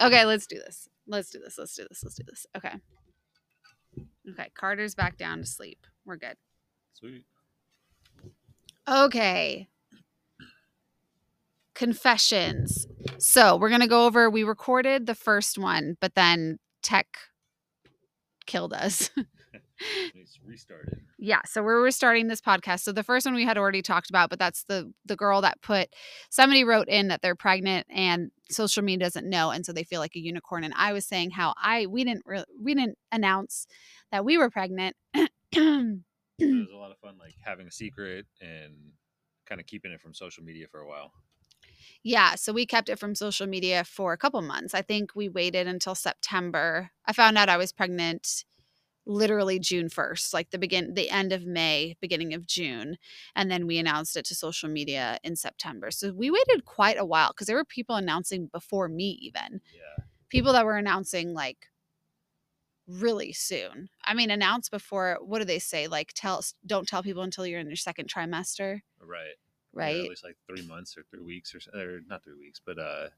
Okay, let's do this. Let's do this. Let's do this. Let's do this. Okay. Okay, Carter's back down to sleep. We're good. Sweet. Okay. Confessions. So we're gonna go over. We recorded the first one, but then tech killed us. It's restarted. yeah, so we're restarting this podcast. So the first one we had already talked about, but that's the the girl that put somebody wrote in that they're pregnant and social media doesn't know, and so they feel like a unicorn. And I was saying how I we didn't re- we didn't announce that we were pregnant. It was a lot of fun, like having a secret and kind of keeping it from social media for a while. Yeah, so we kept it from social media for a couple months. I think we waited until September. I found out I was pregnant literally June 1st, like the begin the end of May, beginning of June, and then we announced it to social media in September. So we waited quite a while cuz there were people announcing before me even. Yeah. People that were announcing like really soon. I mean, announce before what do they say? Like tell don't tell people until you're in your second trimester, Right. Yeah, right? at least like three months or three weeks or, or not three weeks, but uh,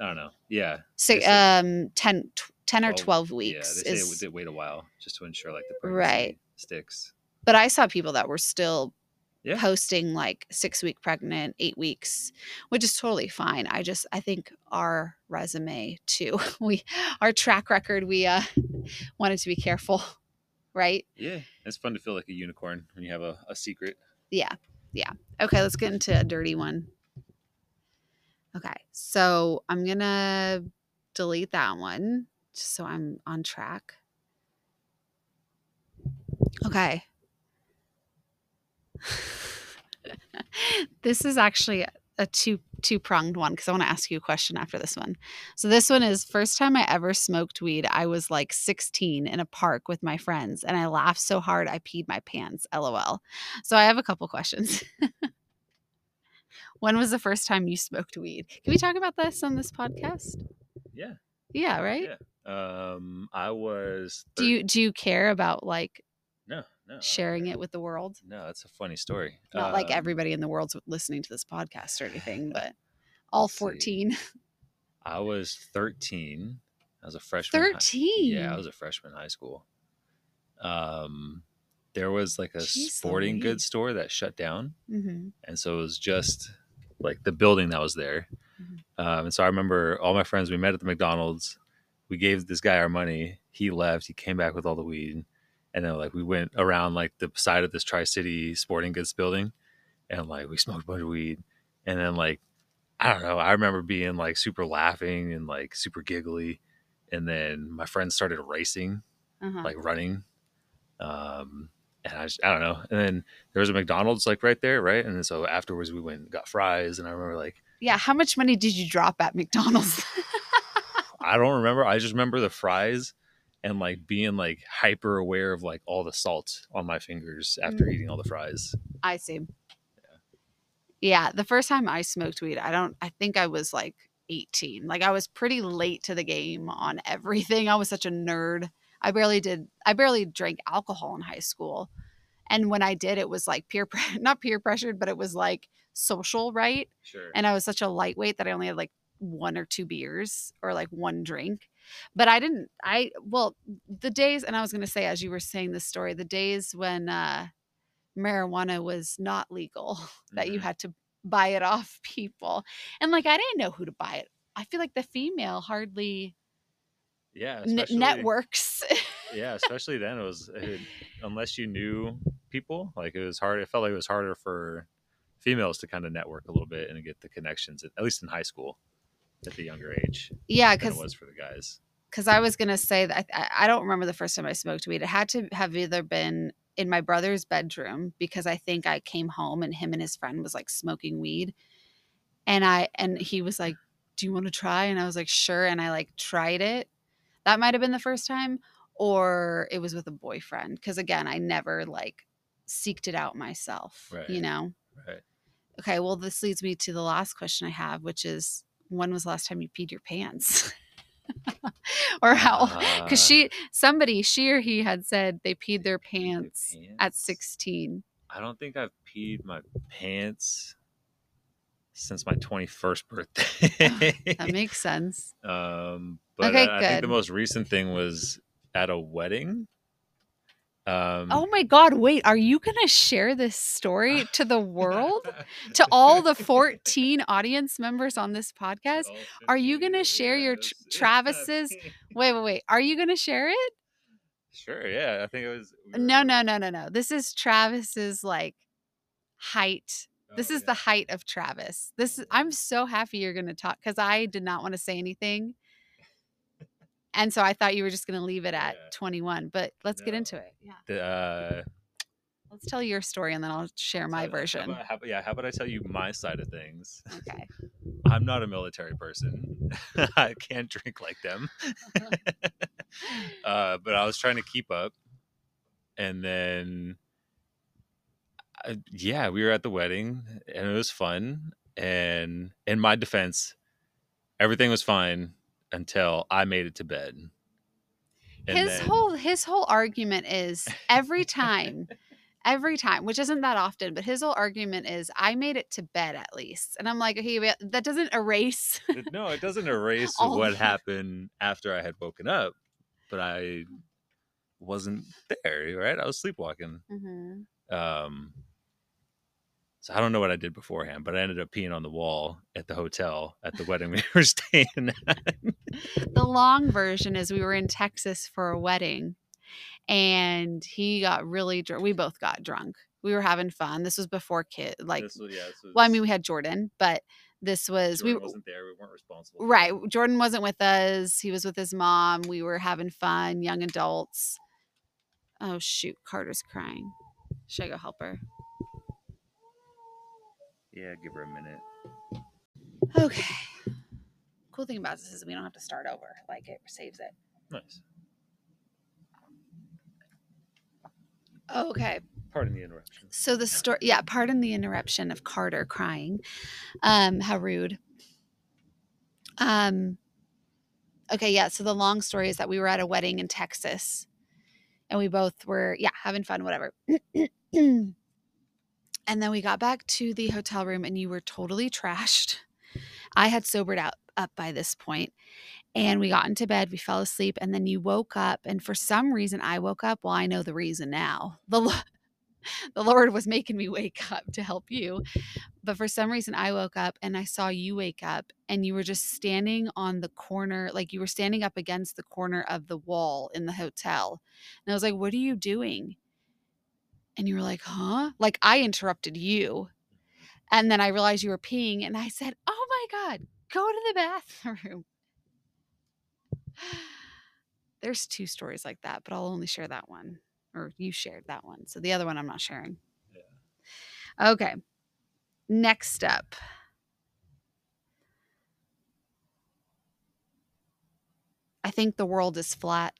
I don't know. Yeah. So they um 10 tw- 10 or 12 Yeah, weeks they say is it would wait a while just to ensure like the Right. sticks. but I saw people that were still Yeah. posting like six week pregnant, eight weeks, which is totally fine. I just I think our resume too, we our track record, we uh wanted to be careful, right? Yeah, it's fun to feel like a unicorn when you have a, a secret. Yeah. Yeah. Okay, let's get into a dirty one. Okay. So I'm gonna delete that one just so I'm on track. Okay. this is actually a two two pronged one because I want to ask you a question after this one. So this one is first time I ever smoked weed. I was like 16 in a park with my friends, and I laughed so hard I peed my pants. LOL. So I have a couple questions. when was the first time you smoked weed? Can we talk about this on this podcast? Yeah. Yeah, right. Yeah. Um, I was. Do you do you care about like No, no. Sharing it with the world? No, it's a funny story. Not like Um, everybody in the world's listening to this podcast or anything, but all Let's see. 14. I was 13. I was a freshman. in hi- 13. Yeah, I was a freshman in high school. Um, there was like a Jeez sporting goods store that shut down, hmm and so it was just like the building that was there. Mhm. Um, and so I remember all my friends. We met at the McDonald's. We gave this guy our money. He left. He came back with all the weed, and then like we went around like the side of this Tri City Sporting Goods building, and like we smoked a bunch of weed, and then like I don't know. I remember being like super laughing and like super giggly, and then my friends started racing, Uh-huh. like running. Um, and I just, I don't know. And then there was a McDonald's like right there, right? And so afterwards we went and got fries, and I remember like yeah. How much money did you drop at McDonald's? I don't remember. I just remember the fries and like being like hyper aware of like all the salt on my fingers after Mm. eating all the fries. I see. Yeah, the first time I smoked weed, I don't I think I was like 18. Like I was pretty late to the game on everything. I was such a nerd. I barely did I barely drank alcohol in high school. And when I did it was like peer not peer pressured, but it was like social, right? Sure. And I was such a lightweight that I only had like one or two beers or like one drink. But I didn't I well, the days and I was going to say as you were saying this story, the days when uh marijuana was not legal that you Mhm. had to buy it off people. And like I didn't know who to buy it. I feel like the female hardly yeah, networks. Yeah, especially then it was it, unless you knew people, like it was hard. It felt like it was harder for females to kind of network a little bit and get the connections, at, at least in high school, at the younger age yeah, because it was for the guys. because I was gonna say that I, I don't remember the first time I smoked weed. It had to have either been in my brother's bedroom because I think I came home and him and his friend was like smoking weed, and I and he was like, "Do you want to try?" And I was like, "Sure." And I like tried it. That might have been the first time, or it was with a boyfriend. Because again, I never like seeked it out myself. You know. Right. Okay. Well, this leads me to the last question I have, which is, when was the last time you peed your pants? or how? because Uh, she somebody she or he had said they peed their peed their pants, at 16 I don't think I've peed my pants since my 21st birthday. That makes sense. um, but Okay, I, I think the most recent thing was at a wedding. Um, Oh my God, wait, are you going to share this story to the world? to all the 14 audience members on this podcast? Are you gonna share your tr- yes. Travis's- Wait, wait, wait. Are you going to share it? Sure, yeah. I think it was. we No, were- no, no, no, no. This is Travis's like height. This oh, is yeah. the height of Travis. This is, I'm so happy you're going to talk cuz I did not want to say anything. And so I thought you were just going to leave it at Yeah. 21, but let's get into it. Yeah. The, uh, Let's tell your story and then I'll share my so, how version. about- how yeah, how about I tell you my side of things? Okay. I'm not a military person. I can't drink like them. uh, but I was trying to keep up, and then, uh, yeah, we were at the wedding, and it was fun. And in my defense, everything was fine until I made it to bed. And his then- whole his whole argument is every time every time which isn't that often but his whole argument is i made it to bed at least and i'm like okay that doesn't erase no, it doesn't erase what happened after I had woken up, but I wasn't there, right? I was sleepwalking. Mhm. Um, so I don't know what I did beforehand, but I ended up peeing on the wall at the hotel at the wedding we were staying at. the long version is we were in texas for a wedding and he got really drunk we both got drunk we were having fun this was before kid like This was- yeah, this was- well i mean we had jordan but this was Jordan we wasn't there. We weren't responsible. Right. Jordan wasn't with us. He was with his mom. We were having fun, young adults. Oh, shoot. Carter's crying. Should I go help her? Yeah, give her a minute. Okay. Cool thing about this is we don't have to start over. Like it saves it. Nice. Okay. Pardon the interruption. So the story, yeah, pardon the interruption of Carter crying. Um, how rude. Um, okay, yeah. So the long story is that we were at a wedding in Texas and we both were, yeah, having fun, whatever. and then we got back to the hotel room and you were totally trashed. I had sobered out up by this point and we got into bed, we fell asleep, and then you woke up. And for some reason, I woke up. Well, I know the reason now. The the Lord was making me wake up to help you. But for some reason, I woke up and I saw you wake up and you were just standing on the corner, like you were standing up against the corner of the wall in the hotel. And I was like, What are you doing? And you were like, Huh? Like I interrupted you. And then I realized you were peeing and I said, Oh my God, go to the bathroom. There's two stories like that, but I'll only share that one. Or you shared that one. So the other one I'm not sharing. Yeah. Okay. Next up. I think the world is flat.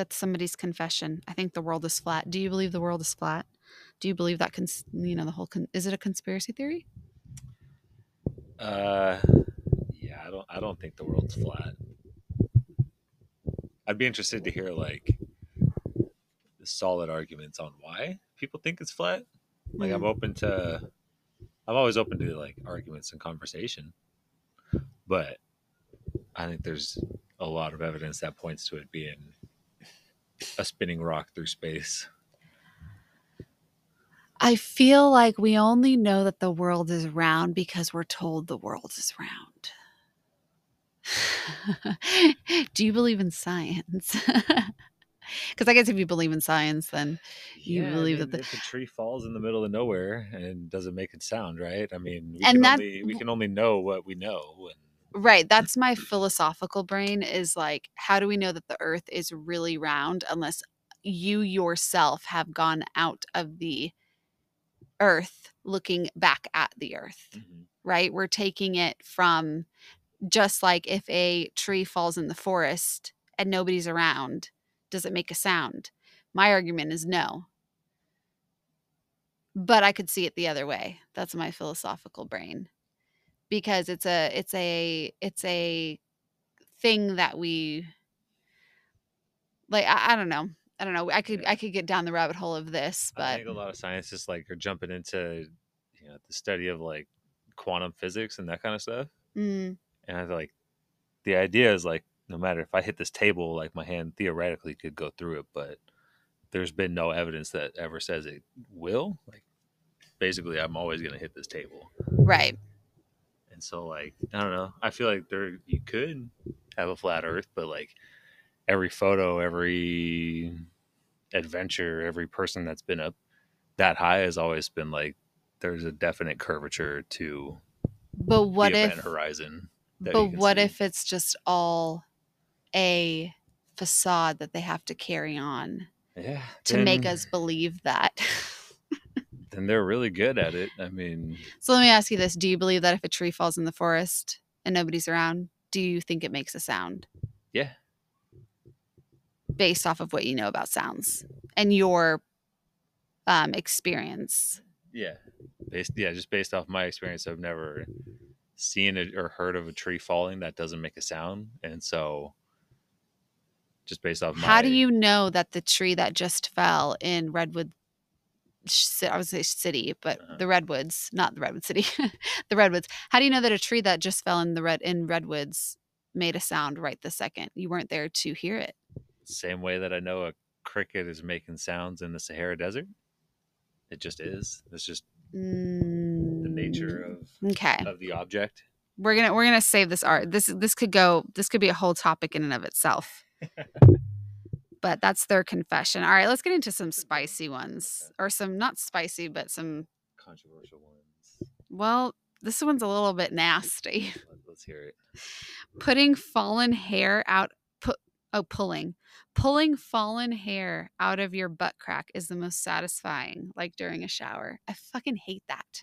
That's somebody's confession. I think the world is flat. Do you believe the world is flat? Do you believe that cons- you know the whole con- is it a conspiracy theory? Uh, yeah, I don't. I don't think the world's flat. I'd be interested to hear like the solid arguments on why people think it's flat. Like I'm Mm. open to. I'm always open to like arguments and conversation, but I think there's a lot of evidence that points to it being a spinning rock through space. I feel like we only know that the world is round because we're told the world is round. Do you believe in science? Because I guess if you believe in science, then You I believe mean, that the- if a tree falls in the middle of nowhere and doesn't make a sound, right? I mean, we And can that- only we can only know what we know, and right, that's my philosophical brain is like, how do we know that the earth is really round unless you yourself have gone out of the earth looking back at the earth? Mm-hmm. right? We're taking it from just like if a tree falls in the forest and nobody's around, does it make a sound? My argument is no. But I could see it the other way. That's my philosophical brain. Because it's a it's a it's a thing that we like I, I don't know. I don't know. I could. I could get down the rabbit hole of this, I but think a lot of scientists like are jumping into you know the study of like quantum physics and that kind of stuff. Mm, And I was like, the idea is like, no matter if I hit this table, like my hand theoretically could go through it, but there's been no evidence that ever says it will. Like, basically, I'm always gonna hit this table. right. And so, like, I don't know. I feel like there you could have a flat Earth, but like every photo, every adventure, every person that's been up that high has always been like there's a definite curvature to But what the if horizon. but what see. if it's just all a facade that they have to carry on yeah to make us believe that? Then they're really good at it. I mean, so let me ask you this, do you believe that if a tree falls in the forest and nobody's around, do you think it makes a sound yeah, based off of what you know about sounds and your um experience? yeah, based yeah, just based off my experience, I've never seen it or heard of a tree falling that doesn't make a sound, and so just based off my How do you know that the tree that just fell in Redwood, I would say city, but Uh-huh. the redwoods, not the redwood city, the redwoods. How do you know that a tree that just fell in the red in redwoods made a sound right the second? You weren't there to hear it. same way that I know a cricket is making sounds in the Sahara Desert. It just is. It's just the nature of Mm, Okay, of the object. we're gonna we're gonna save this art. This this could go. This could be a whole topic in and of itself. but that's their confession. All right, let's get into some spicy ones, or some not spicy, but some. Controversial ones. Well, this one's a little bit nasty. Let- Let's hear it. putting fallen hair out put oh pulling pulling fallen hair out of your butt crack is the most satisfying like during a shower i fucking hate that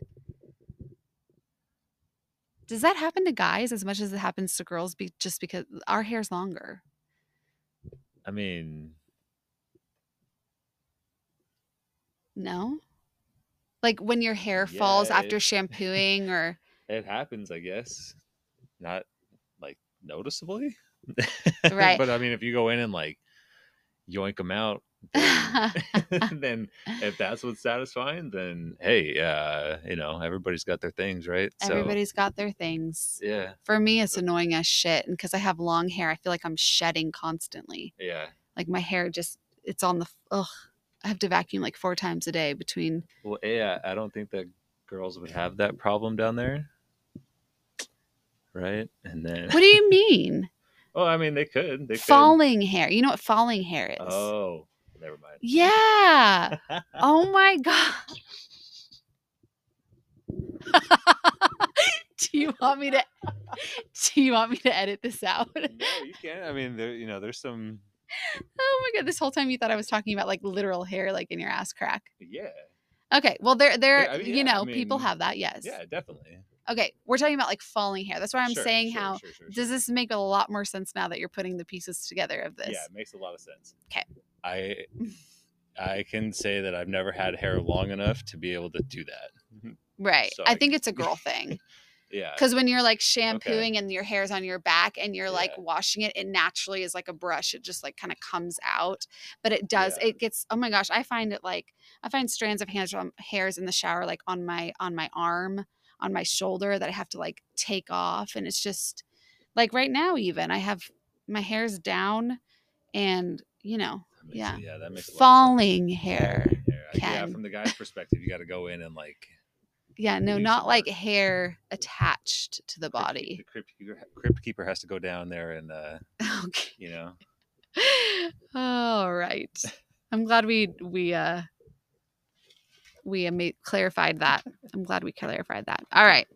does that happen to guys as much as it happens to girls be, just because our hair's longer I mean, no like when your hair falls Yeah, after it- shampooing or it happens, I guess. Not like noticeably. Right. but I mean, if you go in and like yoink them out, then, then if that's what's satisfying, then hey, uh, you know, everybody's got their things, right? everybody's got their things yeah, for me it's annoying as shit and because i have long hair i feel like i'm shedding constantly yeah. like my hair just it's on the ugh i have to vacuum like four times a day between Well, yeah, I don't think that girls would have that problem down there, right? And then, what do you mean oh, I mean, they could. They could. falling hair you know what falling hair is Oh, never mind. yeah oh my god do you want me to do you want me to edit this out no, you can't. I mean, there, you know, there's some, oh my god this whole time you thought i was talking about like literal hair like in your ass crack yeah, okay well there there Yeah, I mean, you yeah, I know people have that yes yeah, definitely. okay we're talking about like falling hair that's why i'm Sure, saying sure, how sure, does this make a lot more sense now that you're putting the pieces together of this Yeah, it makes a lot of sense. 'Kay. I I can say that I've never had hair long enough to be able to do that. right. I think it's a girl thing. Yeah. because when you're like shampooing and your hair's on your back and you're like washing it it naturally is like a brush. It just like kind of comes out. But it does Yeah. it gets oh my gosh i find it like i find strands of on hairs in the shower like on my on my arm on my shoulder that i have to like take off. And it's just like right now even i have my hair's down and you know Yeah. Yeah, that makes a lot of falling sense. hair. Yeah, from the guy's perspective, you got to go in and like yeah no not like work. hair attached to the body The crypt keeper, crypt keeper has to go down there and uh, okay you know, All right. I'm glad we we uh we uh, made clarified that. I'm glad we clarified that. All right.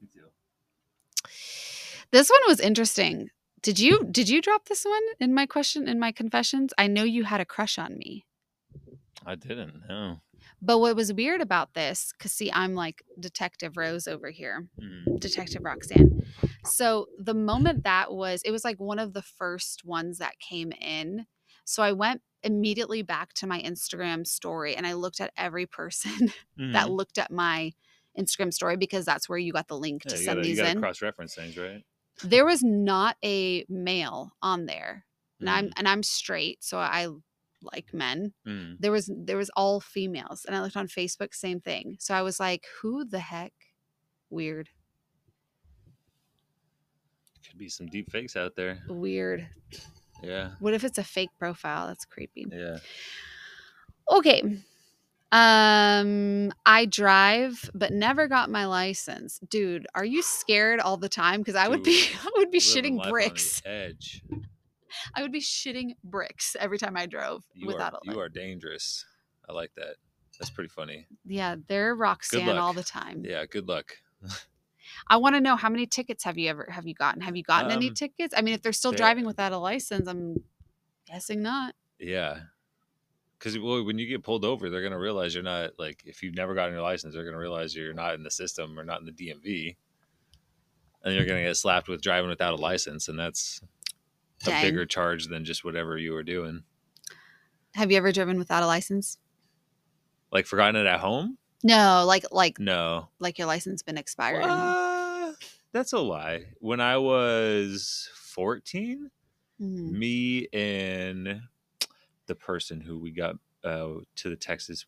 This one was interesting. Did you did you drop this one in my question in my confessions? I know you had a crush on me. I didn't know. But what was weird about this cuz see I'm like Detective Rose over here. Mm. Detective Roxanne. So the moment that was, it was like one of the first ones that came in. So I went immediately back to my Instagram story and I looked at every person that Mhm. looked at my Instagram story because that's where you got the link to you send gotta, you these gotta in. cross reference things, right? There was not a male on there. And I'm Mm. and I'm straight, so I like men. Mm. There was there was all females. And I looked on Facebook, same thing. So I was like, who the heck? Weird. Could be some deep fakes out there. Weird. Yeah. What if it's a fake profile? That's creepy. Yeah. Okay. Um, I drive, but never got my license. Dude, are you scared all the time? Because I would be, I would be shitting bricks. Edge. I would be shitting bricks every time I drove You without are a you are dangerous. I like that. That's pretty funny. Yeah, they're Roxanne all the time. Yeah. Good luck. I want to know how many tickets have you ever have you gotten? Have you gotten any Um, tickets? I mean, if they're still they- driving without a license, I'm guessing not. Yeah. Because well, when you get pulled over, they're gonna realize you're not like if you've never gotten your license, they're gonna realize you're not in the system or not in the DMV, and you're gonna get slapped with driving without a license, and that's a Dang. bigger charge than just whatever you were doing. Have you ever driven without a license? Like forgotten it at home? No, like like No, like your license been expired. Uh, that's a lie. When I was 14, Mhm. me and the person who we got uh, to the Texas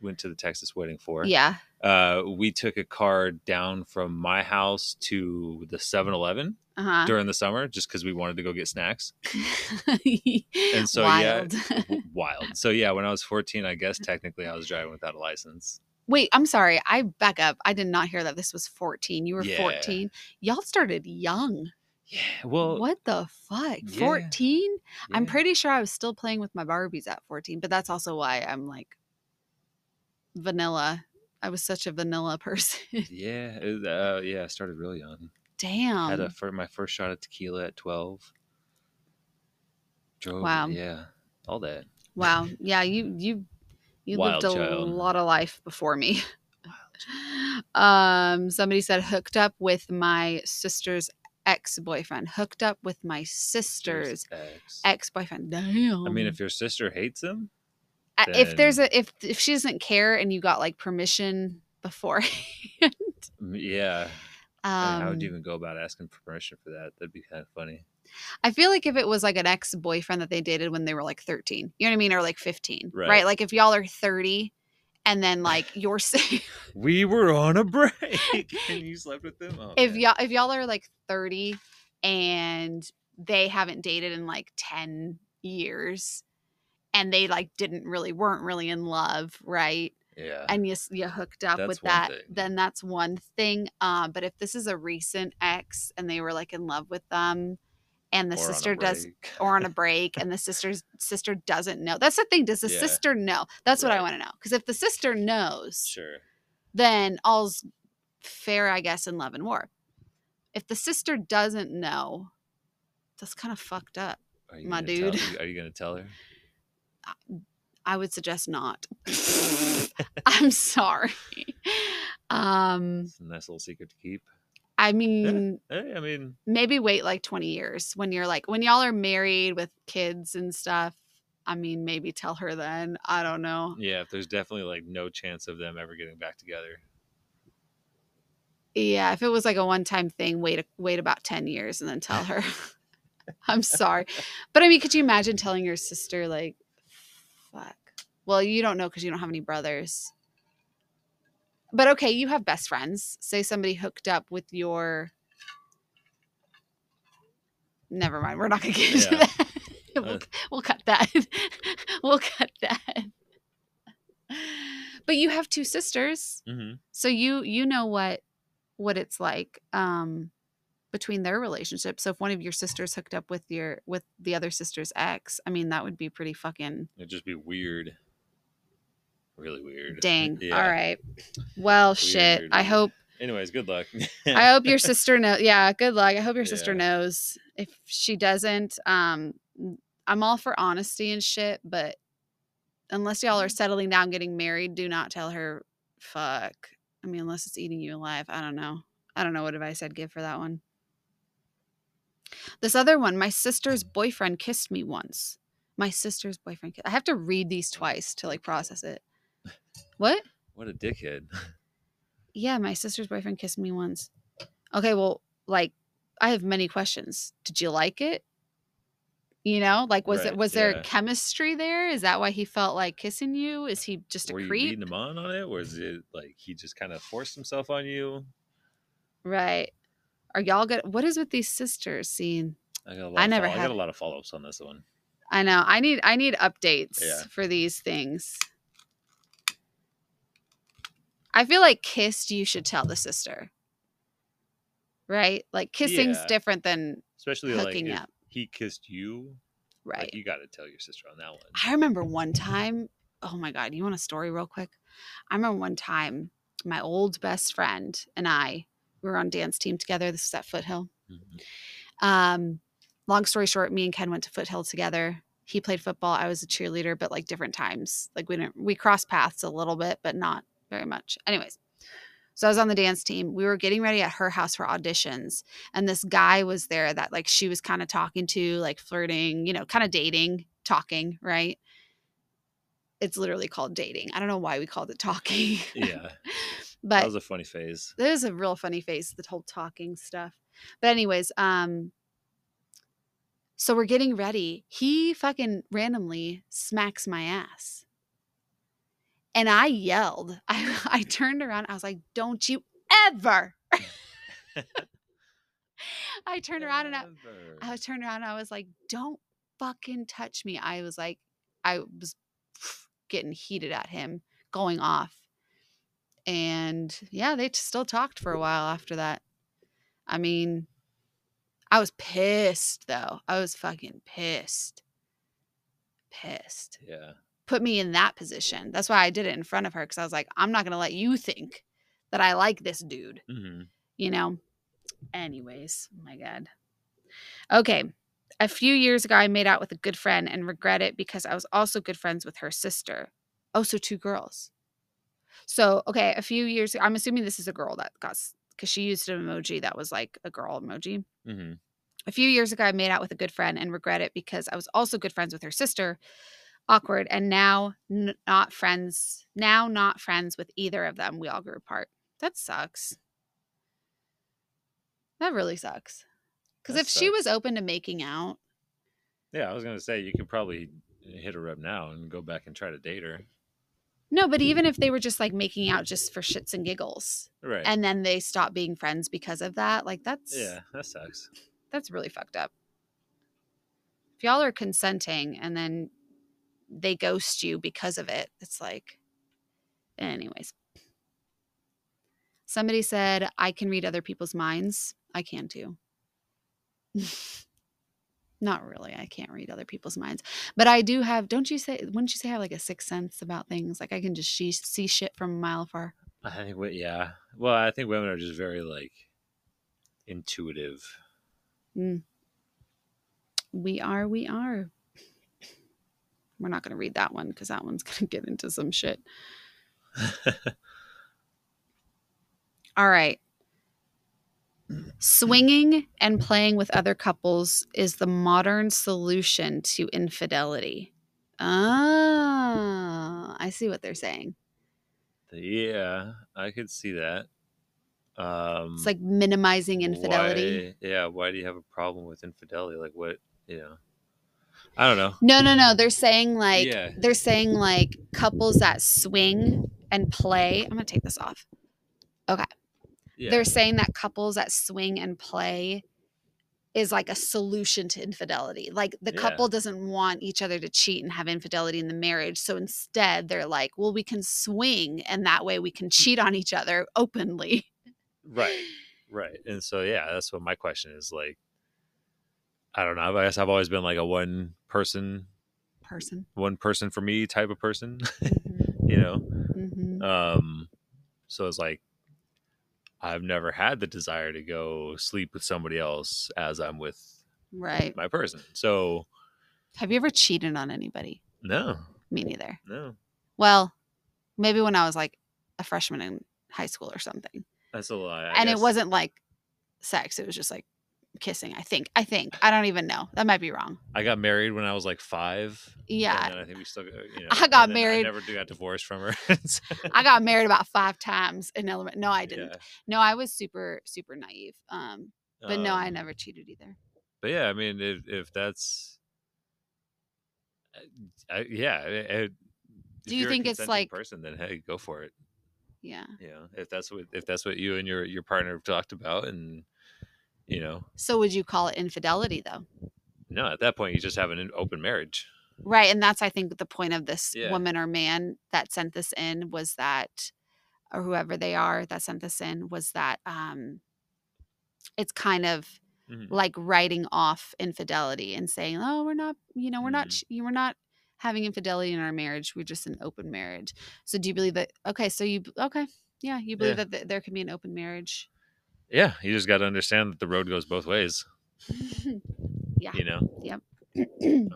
went to the Texas wedding for. Yeah. Uh, we took a car down from my house to the 7-Eleven Uh during the summer just because we wanted to go get snacks. And so, Wild. yeah, wild. So yeah, when I was 14, I guess technically I was driving without a license. Wait, I'm sorry. I back up. I did not hear that this was 14. You were Yeah. 14. Y'all started young. Yeah. Well, what the fuck? yeah. 14? I'm pretty sure I was still playing with my Barbies at 14, but that's also why I'm like vanilla. I was such a vanilla person. Yeah, uh, yeah. I started really young. Damn. Had a fir- my first shot at tequila at twelve. Drove. Wow. Yeah, all that. wow. Yeah, you you you Wild lived a child. lot of life before me. um somebody said hooked up with my sister's ex-boyfriend. Hooked up with my sister's Ex. ex-boyfriend. Damn. I mean, if your sister hates him, I- if there's a if if she doesn't care and you got like permission before m- yeah. I mean, how would you um, even go about asking for permission for that? That'd be kind of funny. I feel like if it was like an ex boyfriend that they dated when they were like 13, you know what I mean? Or like 15, right? Right. Like if y'all are 30 and then like you're saying, We were on a break, and you slept with them. Oh, if man. y'all, if y'all are like 30 and they haven't dated in like 10 years and they like didn't really, weren't really in love, right? yeah, and you, you hooked up That's with that, thing. then that's one thing. Uh, but if this is a recent ex and they were like in love with them and the Or sister does or on a break and the sister's sister doesn't know. That's the thing. Does the Yeah. sister know? That's what I want to know. Because if the sister knows, Sure. then all's fair, I guess, in love and war. If the sister doesn't know, that's kind of fucked up. My gonna tell- dude. are you gonna tell her? I would suggest not. I'm sorry. Um, It's a nice little secret to keep. I mean, Hey, I mean, maybe wait like 20 years when you're like when y'all are married with kids and stuff. I mean, maybe tell her then. I don't know. yeah. If there's definitely like no chance of them ever getting back together. Yeah, if it was like a one-time thing, wait wait about 10 years and then tell her. I'm sorry. But I mean, could you imagine telling your sister like fuck. Well, you don't know cuz you don't have any brothers. But okay, you have best friends. Say somebody hooked up with your Never mind. We're not going to get into Yeah. that. we'll, Uh. we'll cut that. we'll cut that. But you have two sisters Mm-hmm. so you you know what what it's like um between their relationship so if one of your sisters hooked up with your with the other sister's ex i mean that would be pretty fucking It'd just be weird. Really weird. dang. Yeah. all right. Well shit. I hope Anyways, good luck. i hope your sister know yeah good luck. I hope your sister Yeah. knows. If she doesn't um i'm all for honesty and shit but unless y'all are Mm. settling down getting married do not tell her fuck. I mean unless it's eating you alive i don't know. I don't know what advice i'd give for that one. This other one my sister's boyfriend kissed me once. My sister's boyfriend i have to read these twice to like process it what what a dickhead. yeah, my sister's boyfriend kissed me once. Okay, well, like I have many questions. Did you like it? You know, like was it Right, was there yeah. chemistry there? Is that why he felt like kissing you? Is he just a Were you creep? leading him on on it, or is it like he just kind of forced himself on you? Right. Are y'all good? What is with these sisters scene? I got a lot. I of never follow- I had- got a lot of follow ups on this one. I know. I need I need updates Yeah. for these things. I feel like kissed you should tell the sister. Right? Like kissing's Yeah. different than Especially like Hooking if up. he kissed you. right. Like you got to tell your sister on that one. I remember one time, oh my God, you want a story real quick? I remember one time my old best friend and I we were on dance team together. This was at Foothill. Mhm. Um, long story short, me and Ken went to Foothill together. He played football. I was a cheerleader, but like different times. Like we didn't we crossed paths a little bit, but not very much. Anyways, so I was on the dance team. We were getting ready at her house for auditions, and this guy was there that like she was kind of talking to, like flirting, you know, kind of dating, talking, right? It's literally called dating. I don't know why we called it talking. Yeah, but that was a funny phase. it was a real funny phase, the whole talking stuff but anyways um so we're getting ready he fucking randomly smacks my ass and i yelled i i turned around i was like don't you ever i turned around and I, I was turned around and I was like, don't fucking touch me. I was like, I was getting heated at him, going off. And yeah, they still talked for a while after that. I mean, I was pissed though. I was fucking pissed. Pissed. yeah. Put me in that position. That's why I did it in front of her because I was like, I'm not going to let you think that I like this dude hmm you know. Anyways, oh my God. Okay. A few years ago, I made out with a good friend and regret it because I was also good friends with her sister. Oh, so two girls. So, okay, a few years I'm assuming this is a girl that got, because she used an emoji that was like a girl emoji. hmm A few years ago, I made out with a good friend and regret it because I was also good friends with her sister. Awkward. And now, n- not friends. Now, not friends with either of them. We all grew apart. That sucks. That really sucks. Because if she was open to making out, Yeah, I was gonna say you could probably hit her up now and go back and try to date her. no, but even if they were just like making out just for shits and giggles, Right. and then they stop being friends because of that, like that's yeah, that sucks. that's really fucked up. If y'all are consenting and then they ghost you because of it, it's like, anyways. Somebody said, I can read other people's minds. I can too. Not really. I can't read other people's minds. But I do have, don't you say, wouldn't you say I have like a sixth sense about things? Like I can just see, see shit from a mile far. I think we, yeah. Well, I think women are just very like intuitive. Mm. We are, we are. We're not going to read that one because that one's going to get into some shit. All right. Swinging and playing with other couples is the modern solution to infidelity. Ah, I see what they're saying. yeah, I could see that. Um, It's like minimizing infidelity. Why, yeah, why do you have a problem with infidelity? Like what? Yeah, I don't know. No, no, no. They're saying like Yeah. they're saying like couples that swing and play. I'm gonna take this off. Okay. Yeah, They're saying that couples that swing and play is like a solution to infidelity. Like the Yeah. couple doesn't want each other to cheat and have infidelity in the marriage. So instead, they're like, well, we can swing and that way we can cheat on each other openly. right, right. And so yeah, that's what my question is. Like, I don't know. I guess I've always been like a one person, Person. one person for me type of person. Mhm, you know. mhm. Um, so it's like I've never had the desire to go sleep with somebody else as I'm with Right. my person. So Have you ever cheated on anybody? no, Me neither. no, Well, maybe when I was like a freshman in high school or something. that's a lie. I and it wasn't like sex, it was just like kissing, I think. I think. I don't even know. That might be wrong. I got married when I was like five. Yeah. and I think we still. got- You know, I got married- I never got divorced from her. I got married about five times in element. No, I didn't. Yeah. No, I was super, super naive. Um, but no, I Um, never cheated either. But yeah, I mean, if if that's, I, I- yeah. I- I- Do you think it's like- person? Then hey, go for it. Yeah. Yeah. if that's what if that's what you and your your partner have talked about, and You know, So would you call it infidelity though? no, at that point you just have an open marriage. Right, and that's I think the point of this Yeah. woman or man that sent this in was that or whoever they are that sent this in was that um it's kind of Mhm. like writing off infidelity and saying, "Oh, we're not, you know, we're not Mhm. ch- you we're not having infidelity in our marriage. We're just an open marriage." So do you believe that okay, so you okay. Yeah, you believe Yeah. that th- there can be an open marriage. Yeah, you just got to understand that the road goes both ways. Yeah. You know, Yep.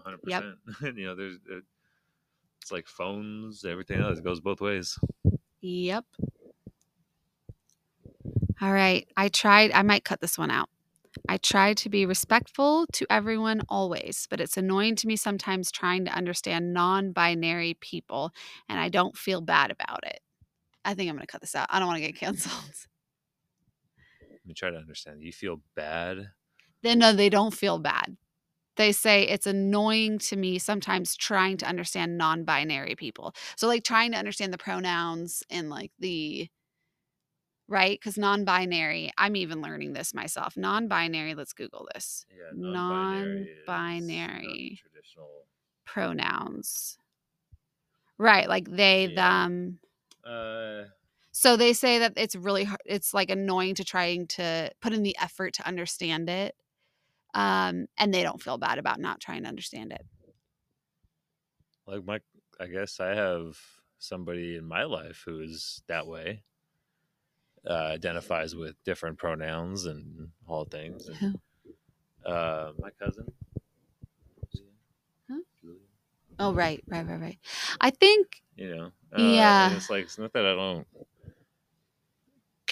hundred percent. You know, there's uh, it's like phones, everything else it goes both ways. Yep. All right. I tried, I might cut this one out. I try to be respectful to everyone always, but it's annoying to me sometimes trying to understand non binary people, and I don't feel bad about it. I think I'm going to cut this out. I don't want to get canceled. Let me try to understand. You feel bad. Then, no, they don't feel bad. They say it's annoying to me sometimes trying to understand non binary people. So, like, trying to understand the pronouns and like the right? Because non binary, I'm even learning this myself. Non binary, let's Google this Yeah, Non-binary. traditional. pronouns. Right, like they, Yeah. them. Uh, So they say that it's really hard, it's like annoying to trying to put in the effort to understand it. Um, and they don't feel bad about not trying to understand it. like my, I guess I have somebody in my life who is that way. Uh, identifies with different pronouns and all things. And, uh, my cousin. Huh? Oh, right, right, right, right. I think, you know uh, Yeah. it's like it's not that i don't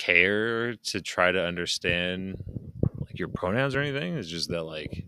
care to try to understand like your pronouns or anything? It's just that like